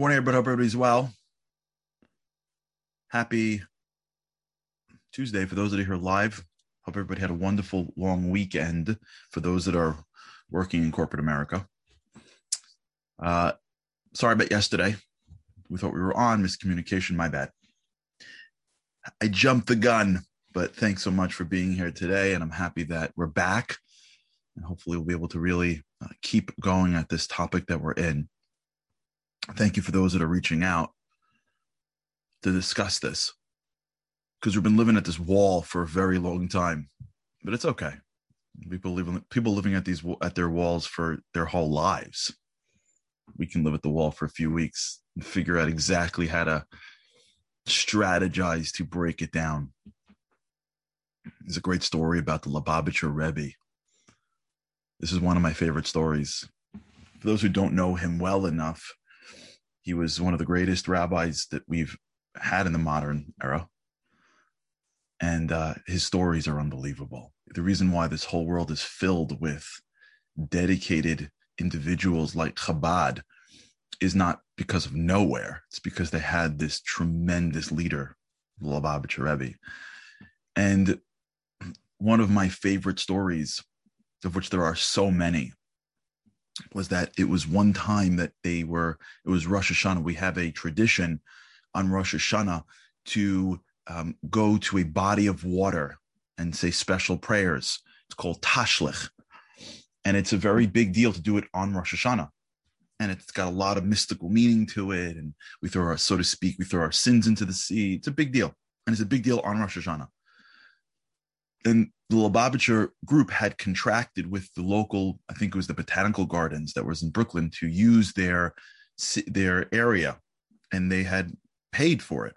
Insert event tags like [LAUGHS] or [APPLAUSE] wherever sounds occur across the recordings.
Morning, everybody. Hope everybody's well. Happy Tuesday for those that are here live. Hope everybody had a wonderful long weekend for those that are working in corporate America. Uh, sorry about yesterday. We thought we were on miscommunication. My bad. I jumped the gun, but thanks so much for being here today. And I'm happy that we're back. And hopefully, we'll be able to really uh, keep going at this topic that we're in. Thank you for those that are reaching out to discuss this because we've been living at this wall for a very long time, but it's okay. People living people living at these at their walls for their whole lives. We can live at the wall for a few weeks and figure out exactly how to strategize to break it down. There's a great story about the Lubavitcher Rebbe. This is one of my favorite stories. For those who don't know him well enough, he was one of the greatest rabbis that we've had in the modern era. And uh, his stories are unbelievable. The reason why this whole world is filled with dedicated individuals like Chabad is not because of nowhere. It's because they had this tremendous leader, Lubavitcher Rebbe. And one of my favorite stories, of which there are so many, was that it was one time that they were, it was Rosh Hashanah. We have a tradition on Rosh Hashanah to um, go to a body of water and say special prayers. It's called Tashlich. And it's a very big deal to do it on Rosh Hashanah. And it's got a lot of mystical meaning to it. And we throw our, so to speak, we throw our sins into the sea. It's a big deal. And it's a big deal on Rosh Hashanah. And the Lubavitcher group had contracted with the local, I think it was the Botanical Gardens that was in Brooklyn, to use their their area, and they had paid for it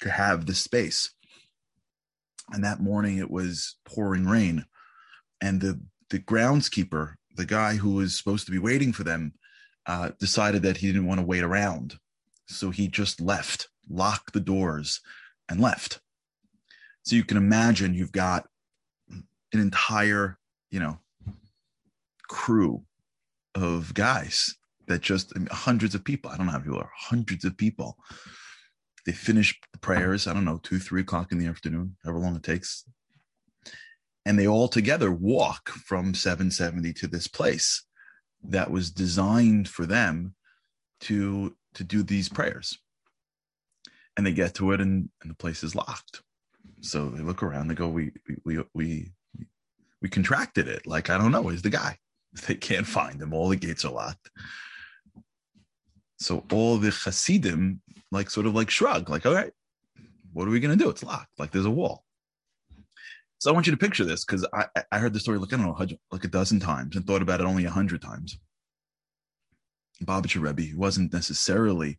to have the space. And that morning it was pouring rain, and the the groundskeeper, the guy who was supposed to be waiting for them, uh, decided that he didn't want to wait around, so he just left, locked the doors, and left. So you can imagine you've got an entire, you know, crew of guys that just I mean, hundreds of people. I don't know how people are hundreds of people. They finish the prayers. I don't know, two, three o'clock in the afternoon, however long it takes, and they all together walk from 770 to this place that was designed for them to to do these prayers. And they get to it, and, and the place is locked. So they look around. They go, "We we we we contracted it. Like, I don't know, he's the guy. [LAUGHS] They can't find him. All the gates are locked. So all the Hasidim, like, sort of like shrug, like, all right, what are we going to do? It's locked. Like, there's a wall. So I want you to picture this because I, I heard the story, like, I don't know, like a dozen times and thought about it only a hundred times. Babich Rebbe wasn't necessarily,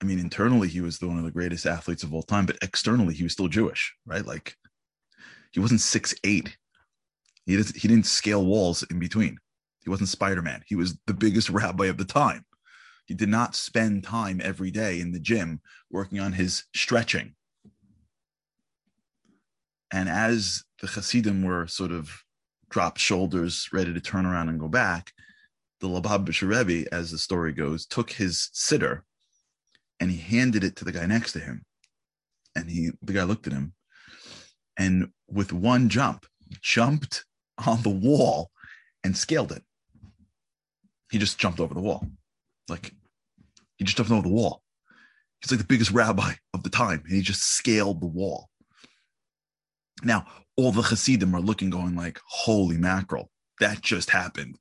I mean, internally, he was one of the greatest athletes of all time, but externally, he was still Jewish, right? Like, he wasn't six eight he didn't, he didn't scale walls in between. He wasn't Spider Man. He was the biggest [LAUGHS] rabbi of the time. He did not spend time every day in the gym working on his stretching. And as the Hasidim were sort of dropped shoulders, ready to turn around and go back, the Lubavitcher Rebbe, as the story goes, took his siddur and he handed it to the guy next to him. And he, the guy looked at him, and with one jump, jumped on the wall and scaled it. He just jumped over the wall. Like he just jumped over the wall. He's like the biggest rabbi of the time. And he just scaled the wall. Now, all the Hasidim are looking, going like, holy mackerel, that just happened.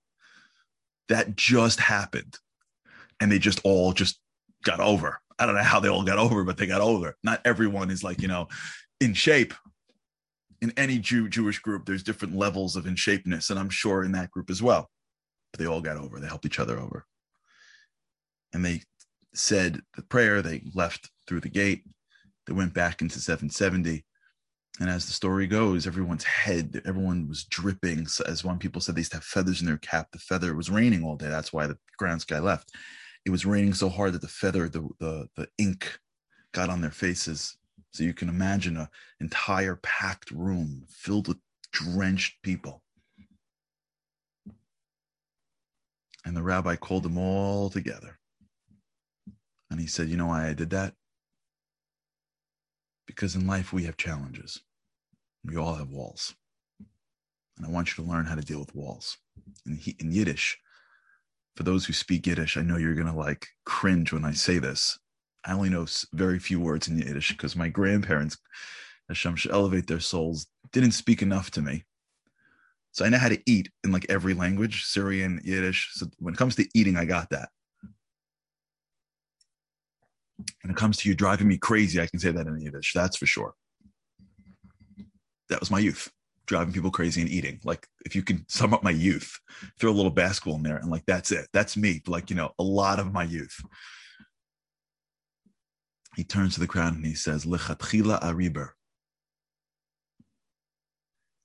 That just happened. And they just all just got over. I don't know how they all got over, but they got over. Not everyone is like, you know, in shape, in any Jew Jewish group, there's different levels of in shapeness, and I'm sure in that group as well. But they all got over. They helped each other over, and they said the prayer. They left through the gate. They went back into 770, and as the story goes, everyone's head, everyone was dripping. So as one people said, they used to have feathers in their cap. The feather was raining all day. That's why the ground sky left. It was raining so hard that the feather, the the the ink, got on their faces so you can imagine an entire packed room filled with drenched people. And the rabbi called them all together. And he said, You know why I did that? Because in life, we have challenges. We all have walls. And I want you to learn how to deal with walls. In, in Yiddish, for those who speak Yiddish, I know you're going to like cringe when I say this. I only know very few words in Yiddish because my grandparents, Hashem should elevate their souls, didn't speak enough to me. So I know how to eat in like every language, Syrian, Yiddish. So when it comes to eating, I got that. When it comes to you driving me crazy, I can say that in Yiddish. That's for sure. That was my youth, driving people crazy and eating. Like if you can sum up my youth, throw a little basketball in there, and like that's it. That's me. Like you know, a lot of my youth. He turns to the crowd and he says, "Lechatchila ariber."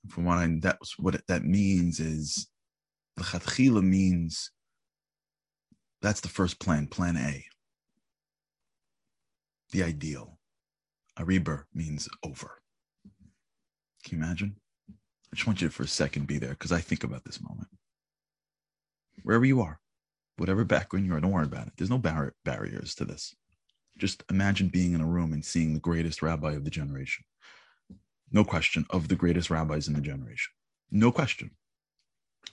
From what I that's what that means is, lechatchila means that's the first plan, plan A the ideal. Ariber means over. Can you imagine? I just want you to for a second be there because I think about this moment. Wherever you are, whatever background you are, don't worry about it. There's no bar- barriers to this. Just imagine being in a room and seeing the greatest rabbi of the generation. No question, of the greatest rabbis in the generation. No question.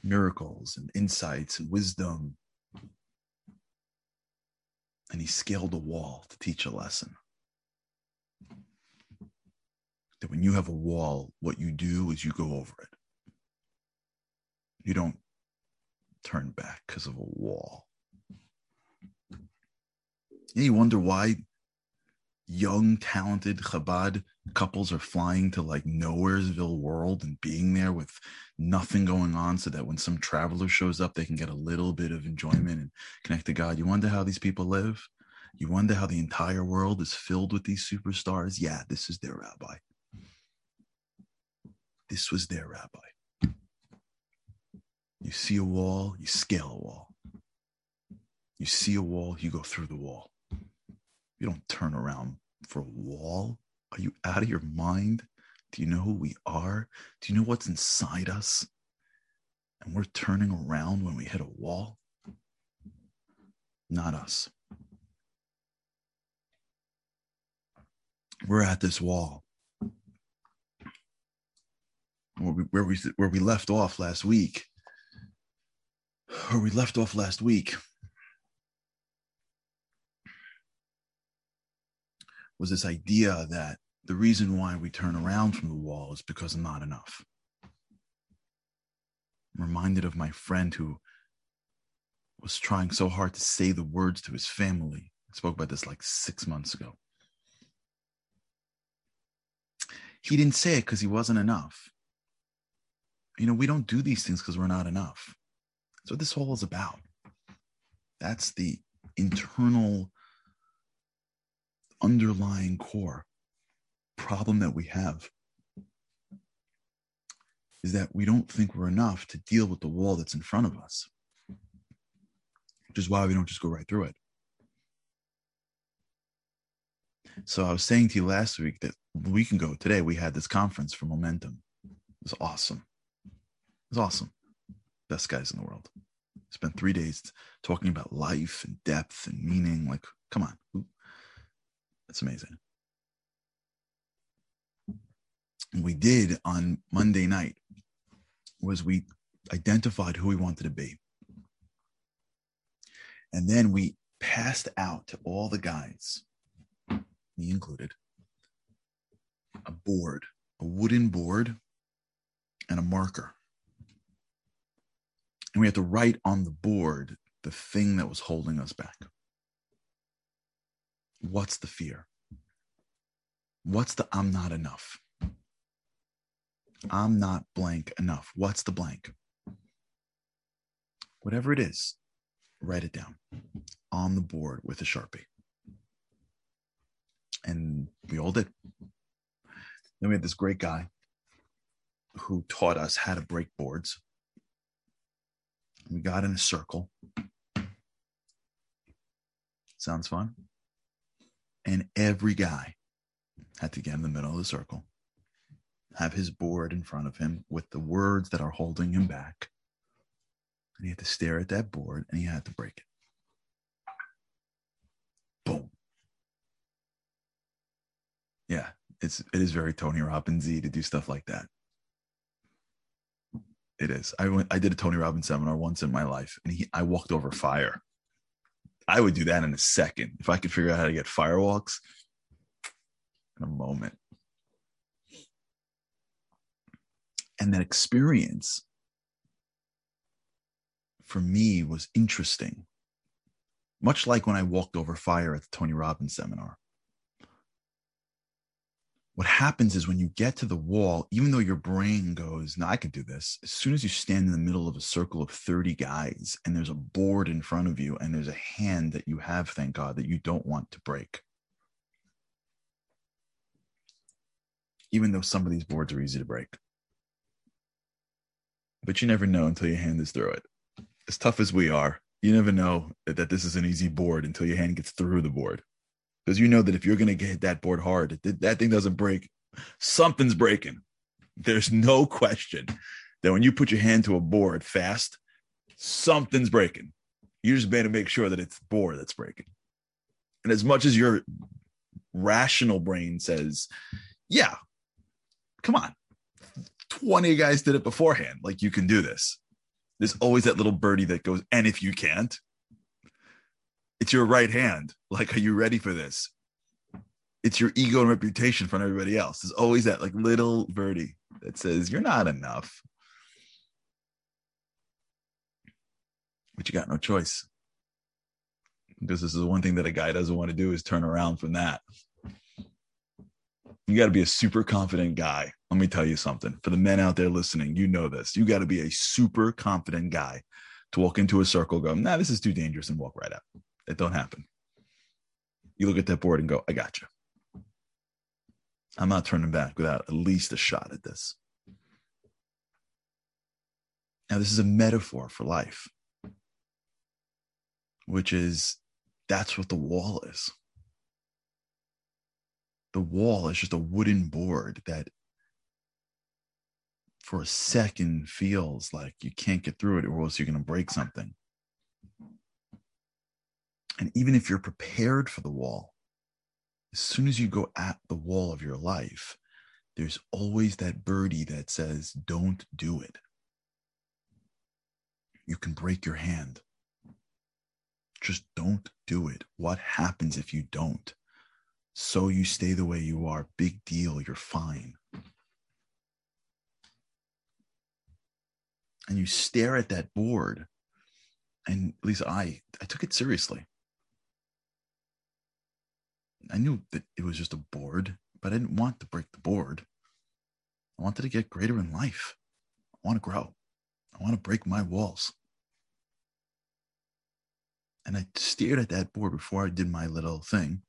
Miracles and insights and wisdom and he scaled a wall to teach a lesson. That when you have a wall, what you do is you go over it. You don't turn back because of a wall. And you wonder why young, talented Chabad couples are flying to like Nowheresville world and being there with nothing going on so that when some traveler shows up, they can get a little bit of enjoyment and connect to God. You wonder how these people live? You wonder how the entire world is filled with these superstars? Yeah, this is their rabbi. This was their rabbi. You see a wall, you scale a wall. You see a wall, you go through the wall. You don't turn around for a wall. Are you out of your mind? Do you know who we are? Do you know what's inside us? And we're turning around when we hit a wall? Not us. We're at this wall. Where we, where we where we left off last week. Where we left off last week was this idea that the reason why we turn around from the wall is because I'm not enough. I'm reminded of my friend who was trying so hard to say the words to his family. I spoke about this like six months ago. He didn't say it because he wasn't enough. You know, we don't do these things because we're not enough. That's what this whole is about. That's the internal underlying core problem that we have is that we don't think we're enough to deal with the wall that's in front of us, which is why we don't just go right through it. So I was saying to you last week that a week ago today we had this conference for Momentum. It was awesome. It was awesome. Best guys in the world. Spent three days talking about life and depth and meaning. Like, come on, that's amazing. What we did on Monday night was we identified who we wanted to be. And then we passed out to all the guys, me included, a board, a wooden board, and a marker. And we had to write on the board the thing that was holding us back. What's the fear? What's the I'm not enough? I'm not blank enough. What's the blank? Whatever it is, write it down on the board with a Sharpie. And we all did. Then we had this great guy who taught us how to break boards. We got in a circle. Sounds fun? and every guy had to get in the middle of the circle, have his board in front of him with the words that are holding him back. And he had to stare at that board and he had to break it. Boom. Yeah, it's it is very Tony Robbins Z to do stuff like that. It is. I went I did a Tony Robbins seminar once in my life and he I walked over fire. I would do that in a second if I could figure out how to get firewalks in a moment. And that experience for me was interesting, much like when I walked over fire at the Tony Robbins seminar what happens is when you get to the wall, even though your brain goes, No, I can do this, as soon as you stand in the middle of a circle of 30 guys and there's a board in front of you and there's a hand that you have, thank God, that you don't want to break. Even though some of these boards are easy to break. But you never know until your hand is through it. As tough as we are, you never know that this is an easy board until your hand gets through the board because you know that if you're going to hit that board hard, that, thing doesn't break, something's breaking. There's no question that when you put your hand to a board fast, something's breaking. You just better make sure that it's board that's breaking. And as much as your rational brain says, yeah, come on, 20 guys did it beforehand. Like you can do this. There's always that little birdie that goes, and if you can't, it's your right hand. Like, are you ready for this? It's your ego and reputation from everybody else. There's always that like little birdie that says you're not enough. But you got no choice. Because this is the one thing that a guy doesn't want to do is turn around from that. You got to be a super confident guy. Let me tell you something. For the men out there listening, you know this. You got to be a super confident guy to walk into a circle, go, nah, this is too dangerous, and walk right out. That don't happen. You look at that board and go, I got you. I'm not turning back without at least a shot at this. Now, this is a metaphor for life, which is that's what the wall is. The wall is just a wooden board that for a second feels like you can't get through it or else you're going to break something. And even if you're prepared for the wall, as soon as you go at the wall of your life, there's always that birdie that says, don't do it. You can break your hand. Just don't do it. What happens if you don't? So you stay the way you are. Big deal. You're fine. And you stare at that board. And at least I, I took it seriously. I knew that it was just a board, but I didn't want to break the board. I wanted to get greater in life. I want to grow. I want to break my walls. And I stared at that board before I did my little thing.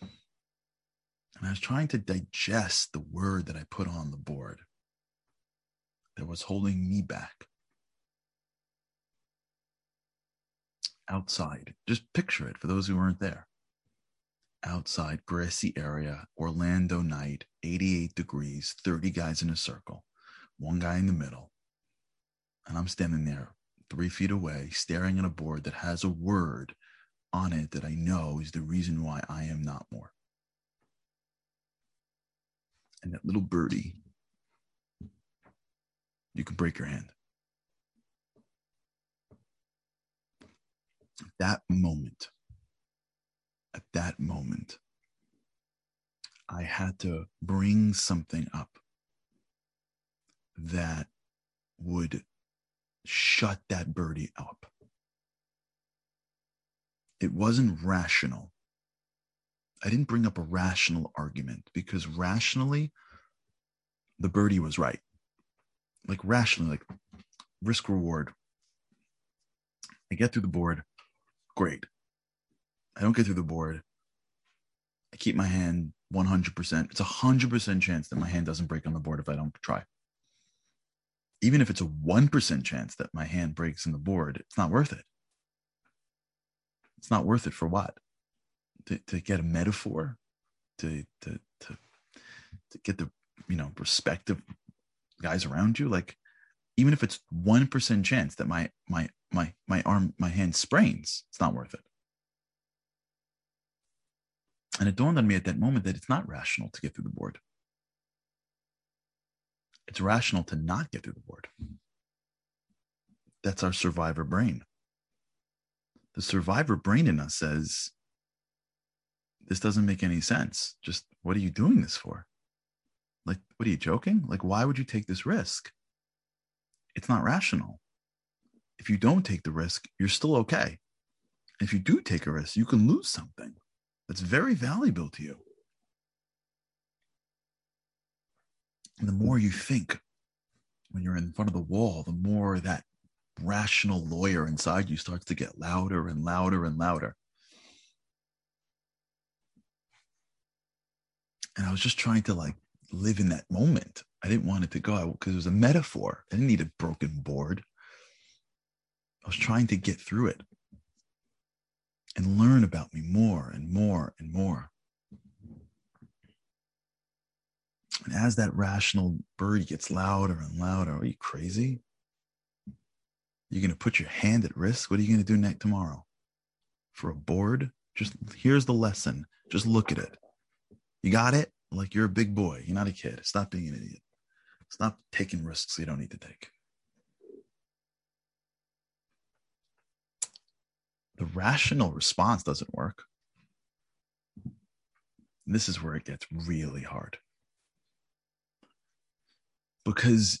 And I was trying to digest the word that I put on the board that was holding me back. Outside, just picture it for those who weren't there outside, grassy area, Orlando night, 88 degrees, 30 guys in a circle, one guy in the middle. And I'm standing there three feet away, staring at a board that has a word on it that I know is the reason why I am not more. And that little birdie, you can break your hand. That moment at that moment, I had to bring something up that would shut that birdie up. It wasn't rational. I didn't bring up a rational argument because rationally, the birdie was right. Like rationally, like risk reward. I get through the board, great. I don't get through the board. I keep my hand 100%. It's a 100% chance that my hand doesn't break on the board if I don't try. Even if it's a 1% chance that my hand breaks in the board, it's not worth it. It's not worth it for what? To, to get a metaphor, to, to, to, to get the, you know, respective guys around you. Like, even if it's 1% chance that my, my, my, my arm, my hand sprains, it's not worth it. And it dawned on me at that moment that it's not rational to get through the board. It's rational to not get through the board. That's our survivor brain. The survivor brain in us says, This doesn't make any sense. Just what are you doing this for? Like, what are you joking? Like, why would you take this risk? It's not rational. If you don't take the risk, you're still okay. If you do take a risk, you can lose something that's very valuable to you. And the more you think when you're in front of the wall, the more that rational lawyer inside you starts to get louder and louder and louder. And I was just trying to like live in that moment. I didn't want it to go because it was a metaphor. I didn't need a broken board. I was trying to get through it and learn about me more and more and more. And as that rational bird gets louder and louder, are you crazy? You're going to put your hand at risk? What are you going to do next tomorrow? For a board? Just here's the lesson. Just look at it. You got it? Like you're a big boy. You're not a kid. Stop being an idiot. Stop taking risks you don't need to take. The rational response doesn't work. This is where it gets really hard. Because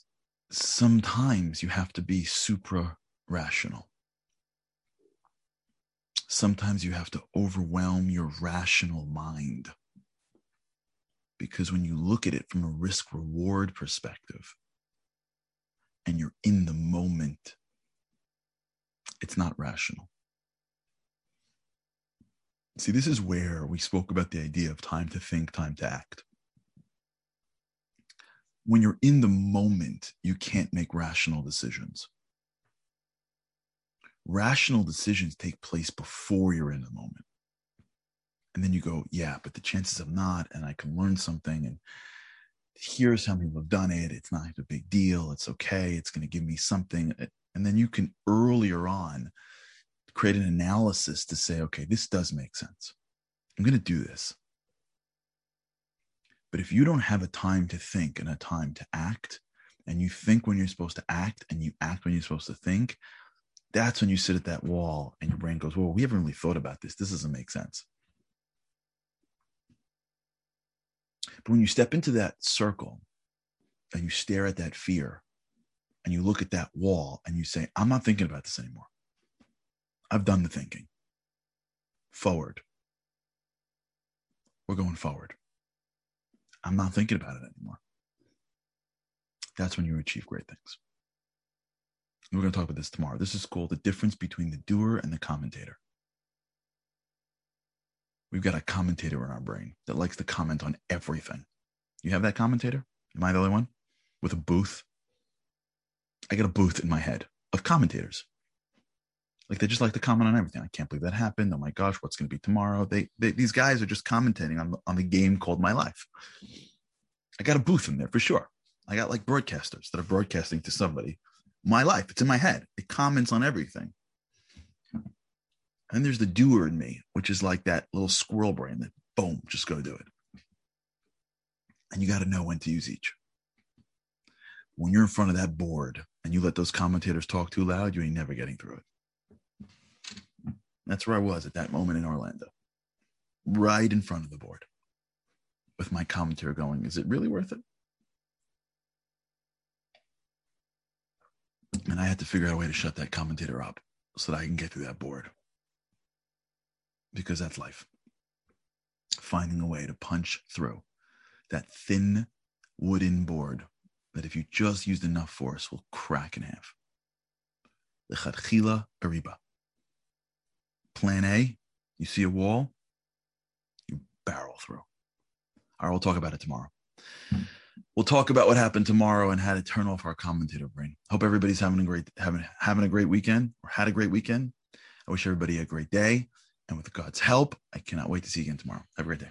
sometimes you have to be supra rational. Sometimes you have to overwhelm your rational mind. Because when you look at it from a risk reward perspective and you're in the moment, it's not rational. See, this is where we spoke about the idea of time to think, time to act when you're in the moment, you can't make rational decisions. Rational decisions take place before you're in the moment. And then you go, yeah, but the chances of not, and I can learn something. And here's how people have done it. It's not a big deal. It's okay. It's going to give me something. And then you can earlier on create an analysis to say, okay, this does make sense. I'm going to do this. But if you don't have a time to think and a time to act, and you think when you're supposed to act and you act when you're supposed to think, that's when you sit at that wall and your brain goes, Well, we haven't really thought about this. This doesn't make sense. But when you step into that circle and you stare at that fear and you look at that wall and you say, I'm not thinking about this anymore. I've done the thinking. Forward. We're going forward. I'm not thinking about it anymore. That's when you achieve great things. We're going to talk about this tomorrow. This is called the difference between the doer and the commentator. We've got a commentator in our brain that likes to comment on everything. You have that commentator? Am I the only one with a booth? I got a booth in my head of commentators. Like they just like to comment on everything. I can't believe that happened. Oh my gosh, what's going to be tomorrow? They, they these guys are just commenting on on the game called my life. I got a booth in there for sure. I got like broadcasters that are broadcasting to somebody. My life, it's in my head. It comments on everything. And there's the doer in me, which is like that little squirrel brain that boom, just go do it. And you got to know when to use each. When you're in front of that board and you let those commentators talk too loud, you ain't never getting through it. That's where I was at that moment in Orlando, right in front of the board with my commentary going, is it really worth it? And I had to figure out a way to shut that commentator up so that I can get through that board. Because that's life. Finding a way to punch through that thin wooden board that if you just used enough force will crack in half. The Chila Ariba. Plan A, you see a wall, you barrel through. All right, we'll talk about it tomorrow. We'll talk about what happened tomorrow and how to turn off our commentator brain. Hope everybody's having a great having having a great weekend or had a great weekend. I wish everybody a great day. And with God's help, I cannot wait to see you again tomorrow. Have a great day.